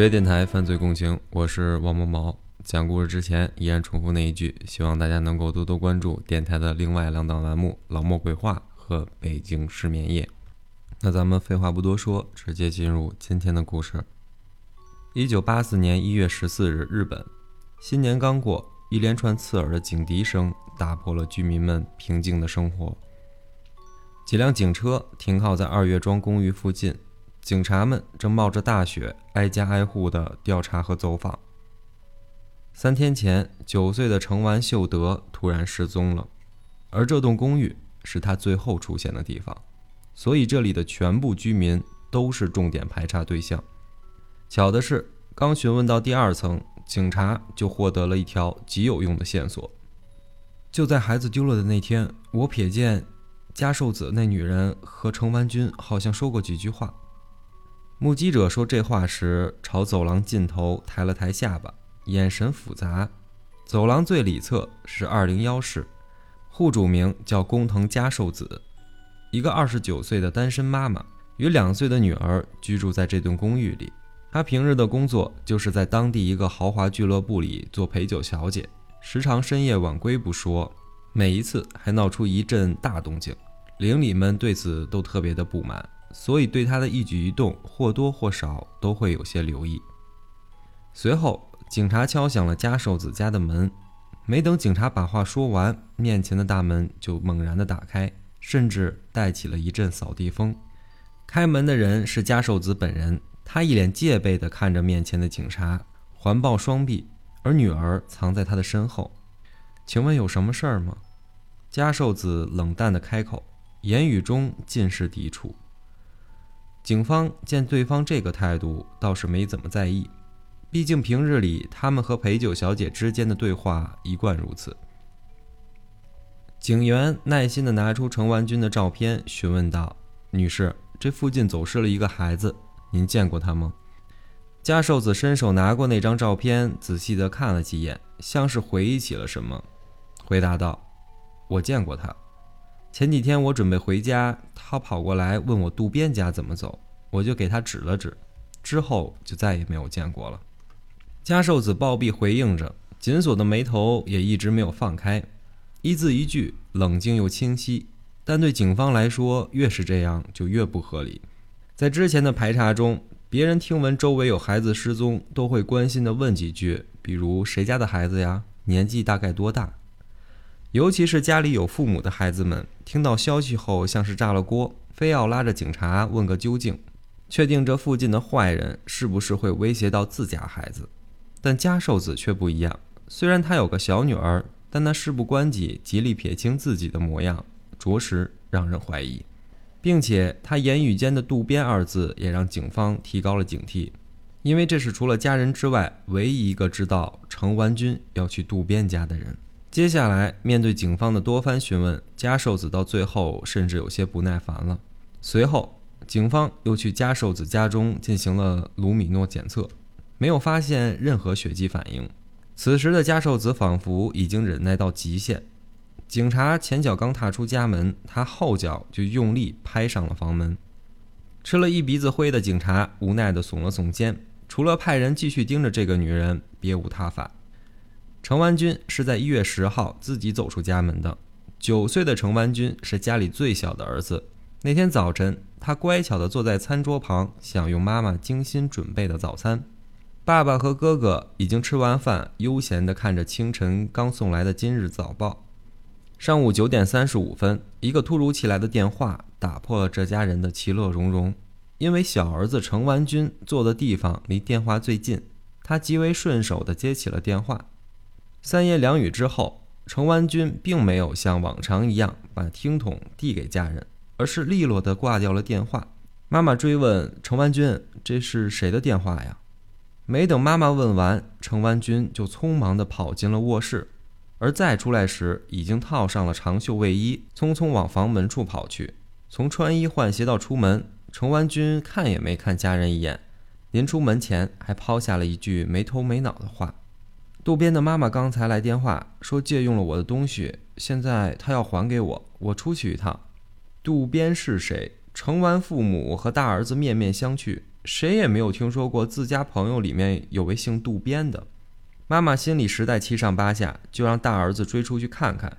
职业电台犯罪共情，我是王某某。讲故事之前，依然重复那一句，希望大家能够多多关注电台的另外两档栏目《老莫鬼话》和《北京失眠夜》。那咱们废话不多说，直接进入今天的故事。一九八四年一月十四日，日本新年刚过，一连串刺耳的警笛声打破了居民们平静的生活。几辆警车停靠在二月庄公寓附近。警察们正冒着大雪，挨家挨户地调查和走访。三天前，九岁的程完秀德突然失踪了，而这栋公寓是他最后出现的地方，所以这里的全部居民都是重点排查对象。巧的是，刚询问到第二层，警察就获得了一条极有用的线索。就在孩子丢了的那天，我瞥见加寿子那女人和程完君好像说过几句话。目击者说这话时，朝走廊尽头抬了抬下巴，眼神复杂。走廊最里侧是二零幺室，户主名叫工藤佳寿子，一个二十九岁的单身妈妈，与两岁的女儿居住在这栋公寓里。她平日的工作就是在当地一个豪华俱乐部里做陪酒小姐，时常深夜晚归不说，每一次还闹出一阵大动静，邻里们对此都特别的不满。所以，对他的一举一动或多或少都会有些留意。随后，警察敲响了加寿子家的门。没等警察把话说完，面前的大门就猛然的打开，甚至带起了一阵扫地风。开门的人是加寿子本人，他一脸戒备地看着面前的警察，环抱双臂，而女儿藏在他的身后。请问有什么事儿吗？加寿子冷淡地开口，言语中尽是抵触。警方见对方这个态度，倒是没怎么在意，毕竟平日里他们和陪酒小姐之间的对话一贯如此。警员耐心地拿出程万军的照片，询问道：“女士，这附近走失了一个孩子，您见过他吗？”加寿子伸手拿过那张照片，仔细地看了几眼，像是回忆起了什么，回答道：“我见过他。”前几天我准备回家，他跑过来问我渡边家怎么走，我就给他指了指，之后就再也没有见过了。加寿子暴毙回应着，紧锁的眉头也一直没有放开，一字一句冷静又清晰。但对警方来说，越是这样就越不合理。在之前的排查中，别人听闻周围有孩子失踪，都会关心地问几句，比如谁家的孩子呀，年纪大概多大。尤其是家里有父母的孩子们，听到消息后像是炸了锅，非要拉着警察问个究竟，确定这附近的坏人是不是会威胁到自家孩子。但加寿子却不一样，虽然他有个小女儿，但那事不关己、极力撇清自己的模样，着实让人怀疑，并且他言语间的“渡边”二字也让警方提高了警惕，因为这是除了家人之外唯一一个知道程完军要去渡边家的人。接下来，面对警方的多番询问，加寿子到最后甚至有些不耐烦了。随后，警方又去加寿子家中进行了卢米诺检测，没有发现任何血迹反应。此时的加寿子仿佛已经忍耐到极限。警察前脚刚踏出家门，他后脚就用力拍上了房门。吃了一鼻子灰的警察无奈地耸了耸肩，除了派人继续盯着这个女人，别无他法。程万军是在一月十号自己走出家门的。九岁的程万军是家里最小的儿子。那天早晨，他乖巧地坐在餐桌旁，享用妈妈精心准备的早餐。爸爸和哥哥已经吃完饭，悠闲地看着清晨刚送来的今日早报。上午九点三十五分，一个突如其来的电话打破了这家人的其乐融融。因为小儿子程万军坐的地方离电话最近，他极为顺手地接起了电话。三言两语之后，程万军并没有像往常一样把听筒递给家人，而是利落地挂掉了电话。妈妈追问程万军：“这是谁的电话呀？”没等妈妈问完，程万军就匆忙地跑进了卧室，而再出来时，已经套上了长袖卫衣，匆匆往房门处跑去。从穿衣换鞋到出门，程万军看也没看家人一眼，临出门前还抛下了一句没头没脑的话。渡边的妈妈刚才来电话说借用了我的东西，现在她要还给我。我出去一趟。渡边是谁？程完父母和大儿子面面相觑，谁也没有听说过自家朋友里面有位姓渡边的。妈妈心里实在七上八下，就让大儿子追出去看看。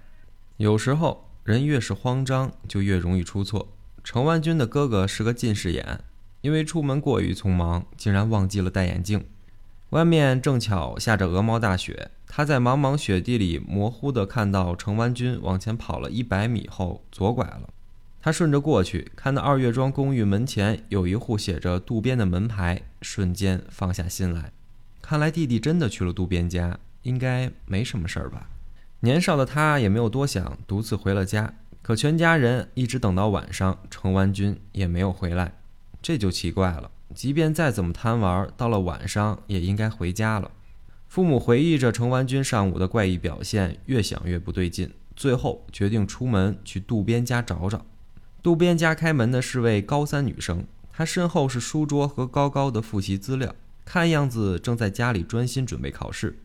有时候人越是慌张，就越容易出错。程万军的哥哥是个近视眼，因为出门过于匆忙，竟然忘记了戴眼镜。外面正巧下着鹅毛大雪，他在茫茫雪地里模糊地看到程万军往前跑了一百米后左拐了。他顺着过去，看到二月庄公寓门前有一户写着“渡边”的门牌，瞬间放下心来。看来弟弟真的去了渡边家，应该没什么事儿吧？年少的他也没有多想，独自回了家。可全家人一直等到晚上，程万军也没有回来，这就奇怪了。即便再怎么贪玩，到了晚上也应该回家了。父母回忆着程万军上午的怪异表现，越想越不对劲，最后决定出门去渡边家找找。渡边家开门的是位高三女生，她身后是书桌和高高的复习资料。看样子正在家里专心准备考试。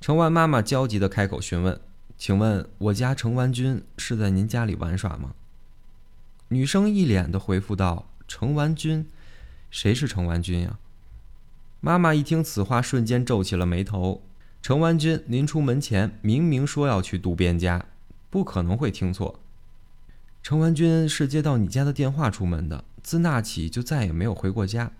程万妈妈焦急地开口询问：“请问我家程万军是在您家里玩耍吗？”女生一脸的回复道：“程万军，谁是程万军呀？”妈妈一听此话，瞬间皱起了眉头。程万军临出门前明明说要去渡边家，不可能会听错。程万军是接到你家的电话出门的，自那起就再也没有回过家。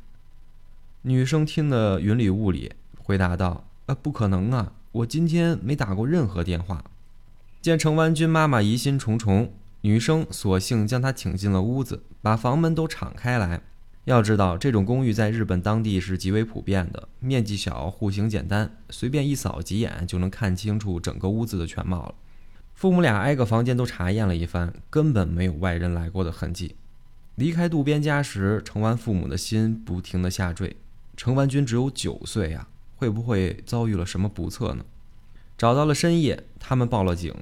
女生听得云里雾里，回答道：“呃，不可能啊，我今天没打过任何电话。”见程万军妈妈疑心重重，女生索性将她请进了屋子，把房门都敞开来。要知道，这种公寓在日本当地是极为普遍的，面积小，户型简单，随便一扫几眼就能看清楚整个屋子的全貌了。父母俩挨个房间都查验了一番，根本没有外人来过的痕迹。离开渡边家时，程丸父母的心不停地下坠。程丸君只有九岁呀，会不会遭遇了什么不测呢？找到了深夜，他们报了警。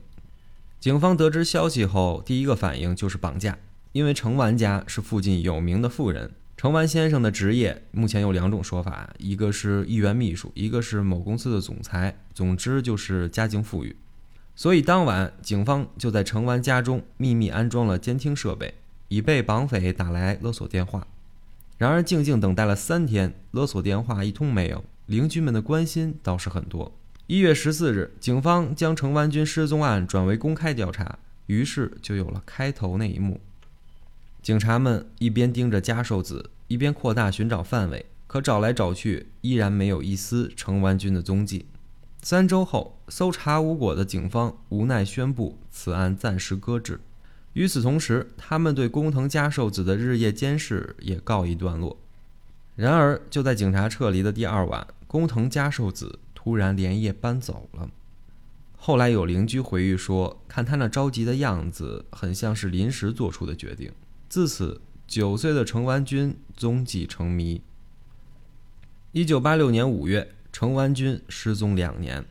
警方得知消息后，第一个反应就是绑架，因为程丸家是附近有名的富人。程完先生的职业目前有两种说法，一个是议员秘书，一个是某公司的总裁，总之就是家境富裕。所以当晚，警方就在程完家中秘密安装了监听设备，以备绑匪打来勒索电话。然而，静静等待了三天，勒索电话一通没有。邻居们的关心倒是很多。一月十四日，警方将程万军失踪案转为公开调查，于是就有了开头那一幕。警察们一边盯着加寿子，一边扩大寻找范围，可找来找去，依然没有一丝程万军的踪迹。三周后，搜查无果的警方无奈宣布此案暂时搁置。与此同时，他们对工藤家寿子的日夜监视也告一段落。然而，就在警察撤离的第二晚，工藤家寿子突然连夜搬走了。后来有邻居回忆说，看他那着急的样子，很像是临时做出的决定。自此，九岁的程万军踪迹成谜。一九八六年五月，程万军失踪两年，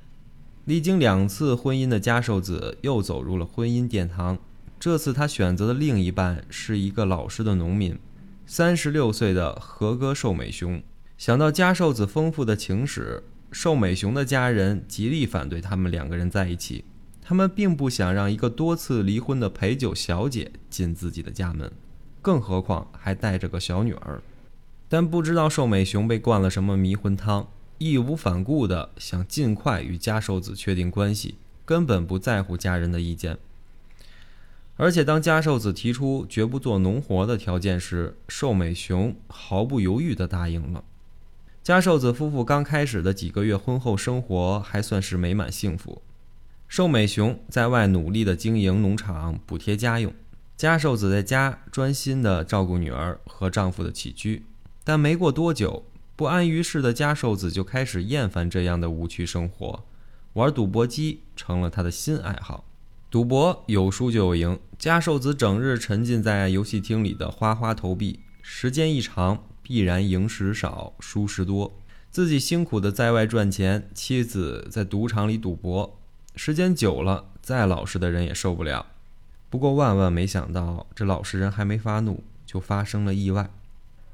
历经两次婚姻的家寿子又走入了婚姻殿堂。这次他选择的另一半是一个老实的农民，三十六岁的和歌寿美雄。想到家寿子丰富的情史，寿美雄的家人极力反对他们两个人在一起。他们并不想让一个多次离婚的陪酒小姐进自己的家门，更何况还带着个小女儿。但不知道寿美雄被灌了什么迷魂汤，义无反顾地想尽快与家寿子确定关系，根本不在乎家人的意见。而且，当加寿子提出绝不做农活的条件时，寿美雄毫不犹豫地答应了。加寿子夫妇刚开始的几个月婚后生活还算是美满幸福。寿美雄在外努力地经营农场，补贴家用；加寿子在家专心地照顾女儿和丈夫的起居。但没过多久，不安于世的加寿子就开始厌烦这样的无趣生活，玩赌博机成了他的新爱好。赌博有输就有赢，加寿子整日沉浸在游戏厅里的花花投币，时间一长，必然赢时少，输时多。自己辛苦的在外赚钱，妻子在赌场里赌博，时间久了，再老实的人也受不了。不过万万没想到，这老实人还没发怒，就发生了意外。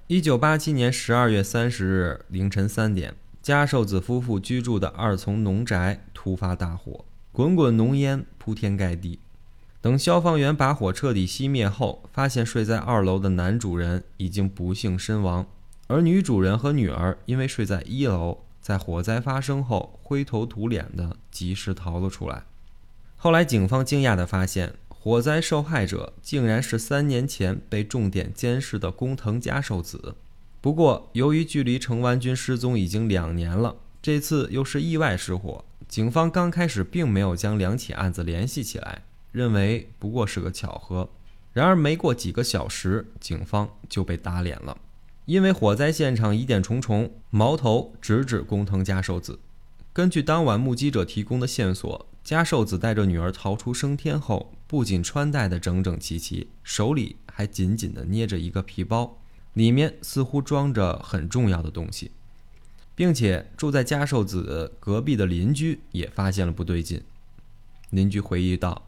一九八七年十二月三十日凌晨三点，加寿子夫妇居住的二层农宅突发大火。滚滚浓烟铺天盖地，等消防员把火彻底熄灭后，发现睡在二楼的男主人已经不幸身亡，而女主人和女儿因为睡在一楼，在火灾发生后灰头土脸的及时逃了出来。后来，警方惊讶地发现，火灾受害者竟然是三年前被重点监视的工藤家寿子。不过，由于距离程万军失踪已经两年了，这次又是意外失火，警方刚开始并没有将两起案子联系起来。认为不过是个巧合，然而没过几个小时，警方就被打脸了，因为火灾现场疑点重重，矛头直指工藤家寿子。根据当晚目击者提供的线索，家寿子带着女儿逃出升天后，不仅穿戴的整整齐齐，手里还紧紧地捏着一个皮包，里面似乎装着很重要的东西，并且住在家寿子隔壁的邻居也发现了不对劲。邻居回忆道。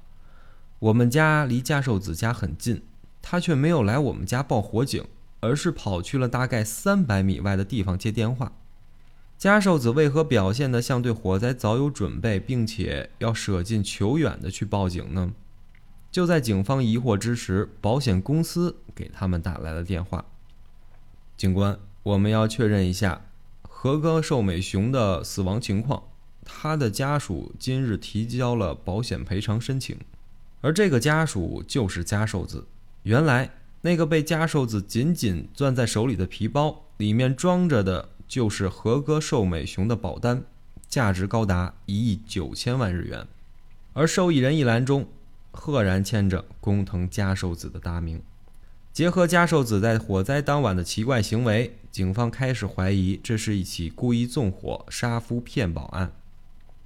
我们家离加寿子家很近，他却没有来我们家报火警，而是跑去了大概三百米外的地方接电话。加寿子为何表现得像对火灾早有准备，并且要舍近求远的去报警呢？就在警方疑惑之时，保险公司给他们打来了电话。警官，我们要确认一下何哥寿美雄的死亡情况，他的家属今日提交了保险赔偿申请。而这个家属就是加寿子。原来，那个被加寿子紧紧攥在手里的皮包，里面装着的就是和歌寿美雄的保单，价值高达一亿九千万日元。而受益人一栏中，赫然签着工藤加寿子的大名。结合加寿子在火灾当晚的奇怪行为，警方开始怀疑这是一起故意纵火杀夫骗保案。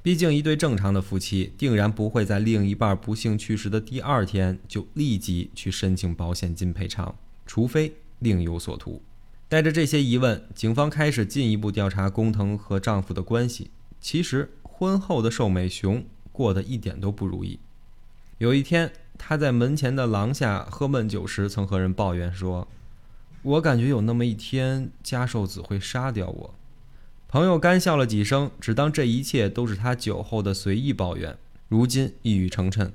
毕竟，一对正常的夫妻定然不会在另一半不幸去世的第二天就立即去申请保险金赔偿，除非另有所图。带着这些疑问，警方开始进一步调查工藤和丈夫的关系。其实，婚后的寿美雄过得一点都不如意。有一天，他在门前的廊下喝闷酒时，曾和人抱怨说：“我感觉有那么一天，加寿子会杀掉我。”朋友干笑了几声，只当这一切都是他酒后的随意抱怨。如今一语成谶，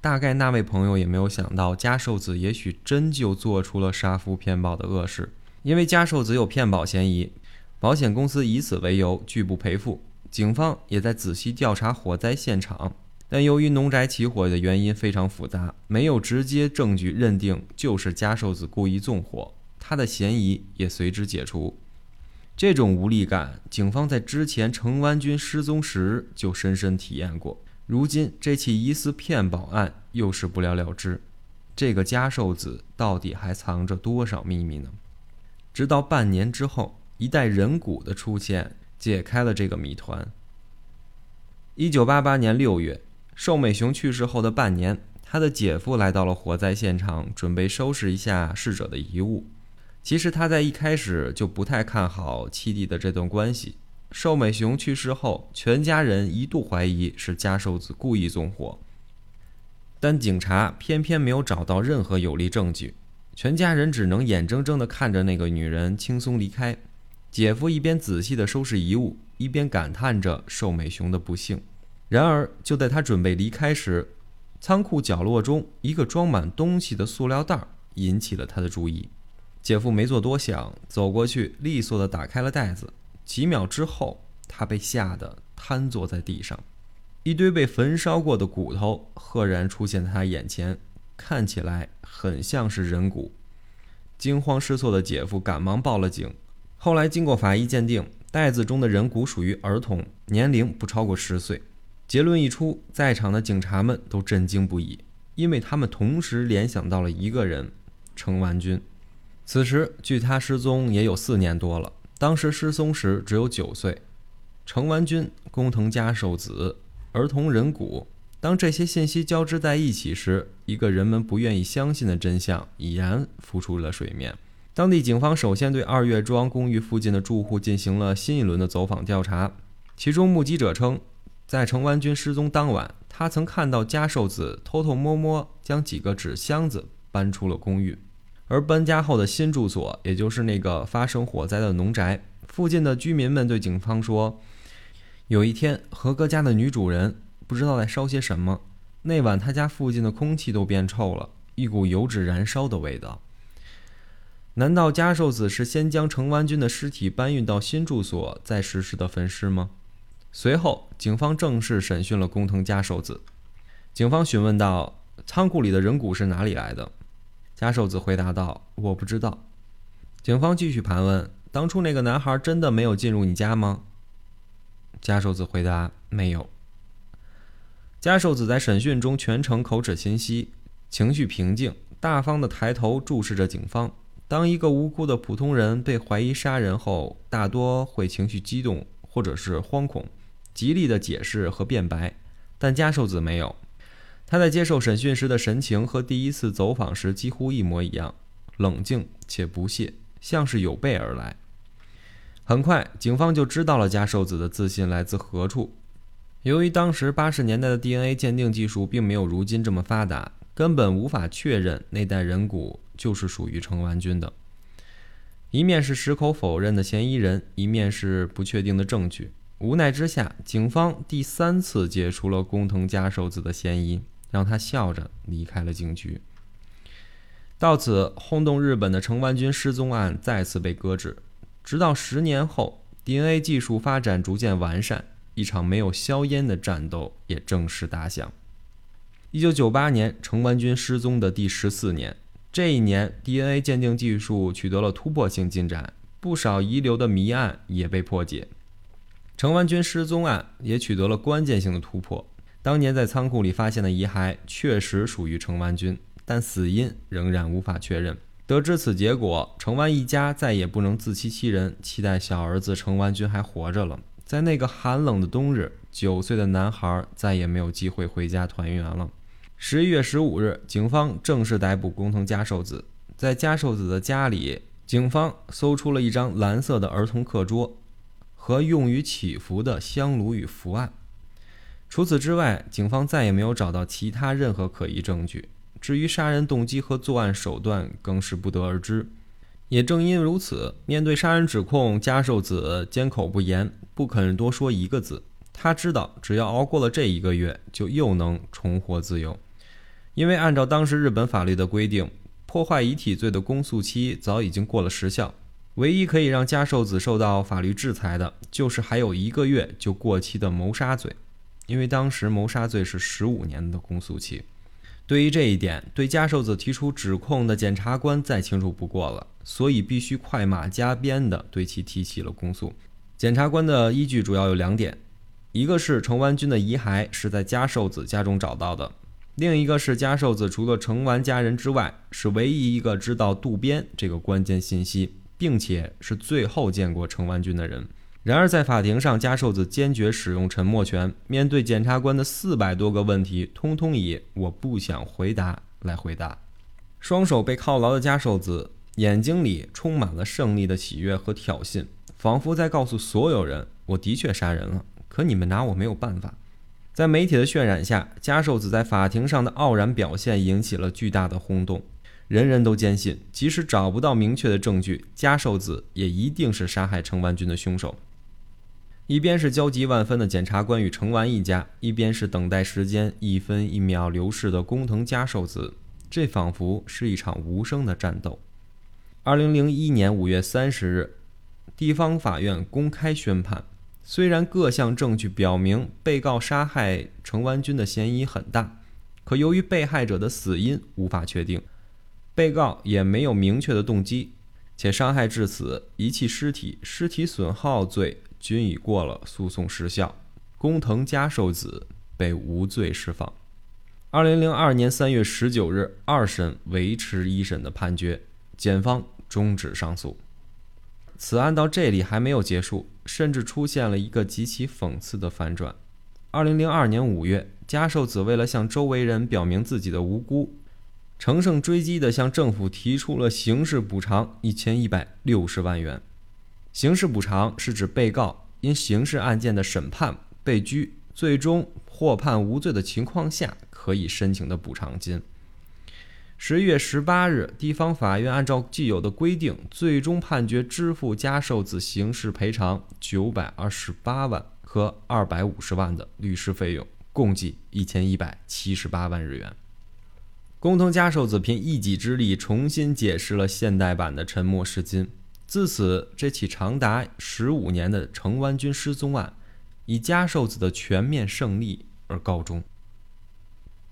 大概那位朋友也没有想到，加寿子也许真就做出了杀夫骗保的恶事。因为加寿子有骗保嫌疑，保险公司以此为由拒不赔付。警方也在仔细调查火灾现场，但由于农宅起火的原因非常复杂，没有直接证据认定就是加寿子故意纵火，他的嫌疑也随之解除。这种无力感，警方在之前程湾军失踪时就深深体验过。如今这起疑似骗保案又是不了了之，这个加寿子到底还藏着多少秘密呢？直到半年之后，一袋人骨的出现解开了这个谜团。一九八八年六月，寿美雄去世后的半年，他的姐夫来到了火灾现场，准备收拾一下逝者的遗物。其实他在一开始就不太看好七弟的这段关系。寿美雄去世后，全家人一度怀疑是加寿子故意纵火，但警察偏偏没有找到任何有力证据，全家人只能眼睁睁地看着那个女人轻松离开。姐夫一边仔细地收拾遗物，一边感叹着寿美雄的不幸。然而，就在他准备离开时，仓库角落中一个装满东西的塑料袋引起了他的注意。姐夫没做多想，走过去，利索地打开了袋子。几秒之后，他被吓得瘫坐在地上，一堆被焚烧过的骨头赫然出现在他眼前，看起来很像是人骨。惊慌失措的姐夫赶忙报了警。后来经过法医鉴定，袋子中的人骨属于儿童，年龄不超过十岁。结论一出，在场的警察们都震惊不已，因为他们同时联想到了一个人——程万军。此时，距他失踪也有四年多了。当时失踪时只有九岁。程完军、工藤家寿子、儿童人骨，当这些信息交织在一起时，一个人们不愿意相信的真相已然浮出了水面。当地警方首先对二月庄公寓附近的住户进行了新一轮的走访调查。其中目击者称，在程完军失踪当晚，他曾看到家寿子偷偷摸摸将几个纸箱子搬出了公寓。而搬家后的新住所，也就是那个发生火灾的农宅附近的居民们对警方说，有一天何哥家的女主人不知道在烧些什么，那晚他家附近的空气都变臭了，一股油脂燃烧的味道。难道加寿子是先将程万军的尸体搬运到新住所，再实施的焚尸吗？随后，警方正式审讯了工藤加寿子。警方询问道：“仓库里的人骨是哪里来的？”加寿子回答道：“我不知道。”警方继续盘问：“当初那个男孩真的没有进入你家吗？”加寿子回答：“没有。”加寿子在审讯中全程口齿清晰，情绪平静，大方地抬头注视着警方。当一个无辜的普通人被怀疑杀人后，大多会情绪激动或者是惶恐，极力的解释和辩白。但加寿子没有，他在接受审讯时的神情和第一次走访时几乎一模一样，冷静且不屑，像是有备而来。很快，警方就知道了加寿子的自信来自何处。由于当时八十年代的 DNA 鉴定技术并没有如今这么发达，根本无法确认那袋人骨。就是属于程万军的。一面是矢口否认的嫌疑人，一面是不确定的证据。无奈之下，警方第三次解除了工藤家寿子的嫌疑，让他笑着离开了警局。到此，轰动日本的程万军失踪案再次被搁置。直到十年后，DNA 技术发展逐渐完善，一场没有硝烟的战斗也正式打响。一九九八年，程万军失踪的第十四年。这一年，DNA 鉴定技术取得了突破性进展，不少遗留的谜案也被破解。程万军失踪案也取得了关键性的突破。当年在仓库里发现的遗骸确实属于程万军，但死因仍然无法确认。得知此结果，程万一家再也不能自欺欺人，期待小儿子程万军还活着了。在那个寒冷的冬日，九岁的男孩再也没有机会回家团圆了。十一月十五日，警方正式逮捕工藤加寿子。在加寿子的家里，警方搜出了一张蓝色的儿童课桌和用于祈福的香炉与符案。除此之外，警方再也没有找到其他任何可疑证据。至于杀人动机和作案手段，更是不得而知。也正因如此，面对杀人指控，加寿子缄口不言，不肯多说一个字。他知道，只要熬过了这一个月，就又能重获自由。因为按照当时日本法律的规定，破坏遗体罪的公诉期早已经过了时效，唯一可以让加寿子受到法律制裁的，就是还有一个月就过期的谋杀罪。因为当时谋杀罪是十五年的公诉期。对于这一点，对加寿子提出指控的检察官再清楚不过了，所以必须快马加鞭地对其提起了公诉。检察官的依据主要有两点，一个是程万军的遗骸是在加寿子家中找到的。另一个是加寿子除了程完家人之外，是唯一一个知道渡边这个关键信息，并且是最后见过程万军的人。然而在法庭上，加寿子坚决使用沉默权，面对检察官的四百多个问题，通通以“我不想回答”来回答。双手被铐牢的加寿子，眼睛里充满了胜利的喜悦和挑衅，仿佛在告诉所有人：“我的确杀人了，可你们拿我没有办法。”在媒体的渲染下，加寿子在法庭上的傲然表现引起了巨大的轰动。人人都坚信，即使找不到明确的证据，加寿子也一定是杀害程万军的凶手。一边是焦急万分的检察官与程完一家，一边是等待时间一分一秒流逝的工藤加寿子，这仿佛是一场无声的战斗。二零零一年五月三十日，地方法院公开宣判。虽然各项证据表明被告杀害程万军的嫌疑很大，可由于被害者的死因无法确定，被告也没有明确的动机，且伤害致死、遗弃尸体、尸体损耗罪均已过了诉讼时效，工藤家寿子被无罪释放。二零零二年三月十九日，二审维持一审的判决，检方终止上诉。此案到这里还没有结束，甚至出现了一个极其讽刺的反转。二零零二年五月，加寿子为了向周围人表明自己的无辜，乘胜追击地向政府提出了刑事补偿一千一百六十万元。刑事补偿是指被告因刑事案件的审判被拘，最终获判无罪的情况下可以申请的补偿金。十一月十八日，地方法院按照既有的规定，最终判决支付加寿子刑事赔偿九百二十八万和二百五十万的律师费用，共计一千一百七十八万日元。工藤家寿子凭一己之力重新解释了现代版的沉默是金。自此，这起长达十五年的城湾君失踪案，以家寿子的全面胜利而告终。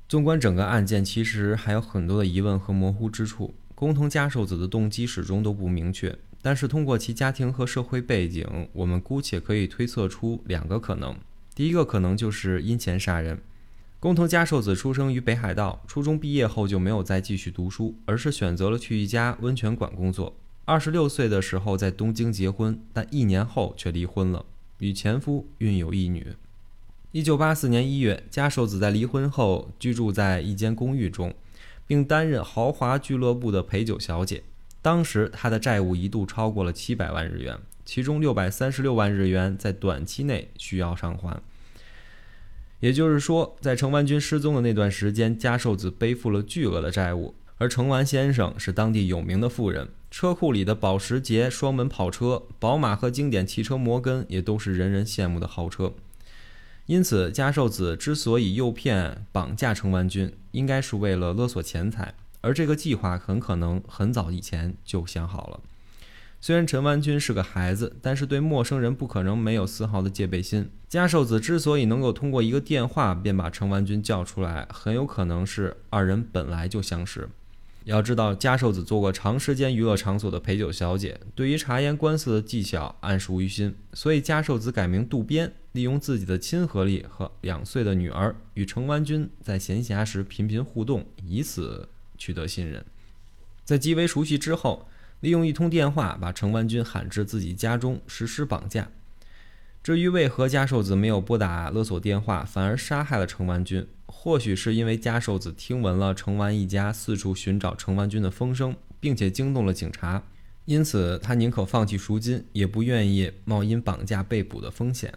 纵观整个案件，其实还有很多的疑问和模糊之处。工藤家寿子的动机始终都不明确，但是通过其家庭和社会背景，我们姑且可以推测出两个可能：第一个可能就是因钱杀人。工藤家寿子出生于北海道，初中毕业后就没有再继续读书，而是选择了去一家温泉馆工作。二十六岁的时候在东京结婚，但一年后却离婚了，与前夫育有一女。一九八四年一月，家寿子在离婚后居住在一间公寓中，并担任豪华俱乐部的陪酒小姐。当时她的债务一度超过了七百万日元，其中六百三十六万日元在短期内需要偿还。也就是说，在程万军失踪的那段时间，加寿子背负了巨额的债务，而程万先生是当地有名的富人，车库里的保时捷双门跑车、宝马和经典汽车摩根也都是人人羡慕的豪车。因此，加寿子之所以诱骗、绑架程万军，应该是为了勒索钱财，而这个计划很可能很早以前就想好了。虽然陈万军是个孩子，但是对陌生人不可能没有丝毫的戒备心。加寿子之所以能够通过一个电话便把陈万军叫出来，很有可能是二人本来就相识。要知道，加寿子做过长时间娱乐场所的陪酒小姐，对于察言观色的技巧谙熟于心，所以加寿子改名渡边，利用自己的亲和力和两岁的女儿与陈万军在闲暇时频频互动，以此取得信任。在极为熟悉之后。利用一通电话把程万军喊至自己家中实施绑架。至于为何加寿子没有拨打勒索电话，反而杀害了程万军，或许是因为加寿子听闻了程万一家四处寻找程万军的风声，并且惊动了警察，因此他宁可放弃赎金，也不愿意冒因绑架被捕的风险。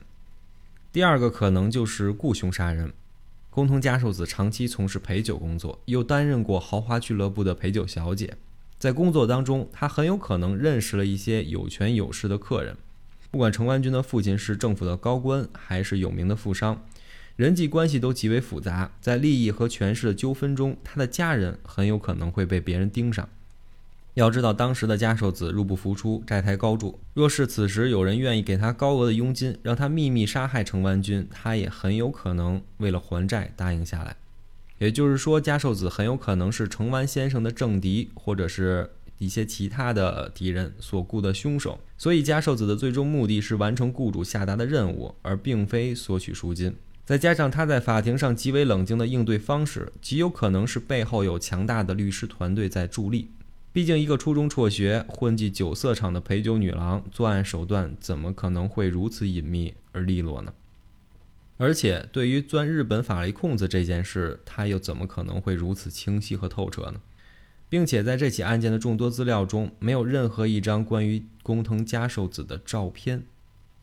第二个可能就是雇凶杀人。工藤加寿子长期从事陪酒工作，又担任过豪华俱乐部的陪酒小姐。在工作当中，他很有可能认识了一些有权有势的客人。不管程万军的父亲是政府的高官，还是有名的富商，人际关系都极为复杂。在利益和权势的纠纷中，他的家人很有可能会被别人盯上。要知道，当时的家寿子入不敷出，债台高筑。若是此时有人愿意给他高额的佣金，让他秘密杀害程万军，他也很有可能为了还债答应下来。也就是说，加寿子很有可能是程万先生的政敌，或者是一些其他的敌人所雇的凶手。所以，加寿子的最终目的是完成雇主下达的任务，而并非索取赎金。再加上他在法庭上极为冷静的应对方式，极有可能是背后有强大的律师团队在助力。毕竟，一个初中辍学、混迹酒色场的陪酒女郎，作案手段怎么可能会如此隐秘而利落呢？而且，对于钻日本法律空子这件事，他又怎么可能会如此清晰和透彻呢？并且在这起案件的众多资料中，没有任何一张关于工藤家寿子的照片，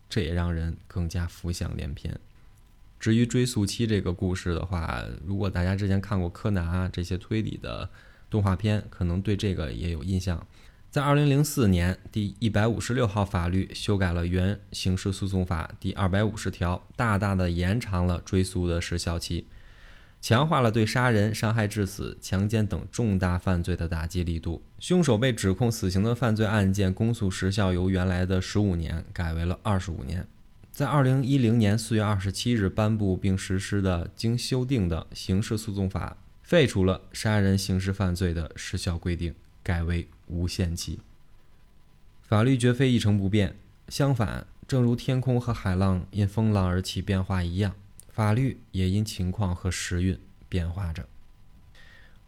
这也让人更加浮想联翩。至于追溯期这个故事的话，如果大家之前看过柯南啊这些推理的动画片，可能对这个也有印象。在二零零四年，第一百五十六号法律修改了原刑事诉讼法第二百五十条，大大的延长了追诉的时效期，强化了对杀人、伤害致死、强奸等重大犯罪的打击力度。凶手被指控死刑的犯罪案件公诉时效由原来的十五年改为了二十五年。在二零一零年四月二十七日颁布并实施的经修订的刑事诉讼法，废除了杀人刑事犯罪的时效规定。改为无限期。法律绝非一成不变，相反，正如天空和海浪因风浪而起变化一样，法律也因情况和时运变化着。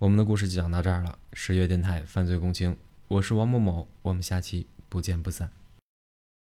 我们的故事就讲到这儿了。十月电台犯罪共情，我是王某某，我们下期不见不散。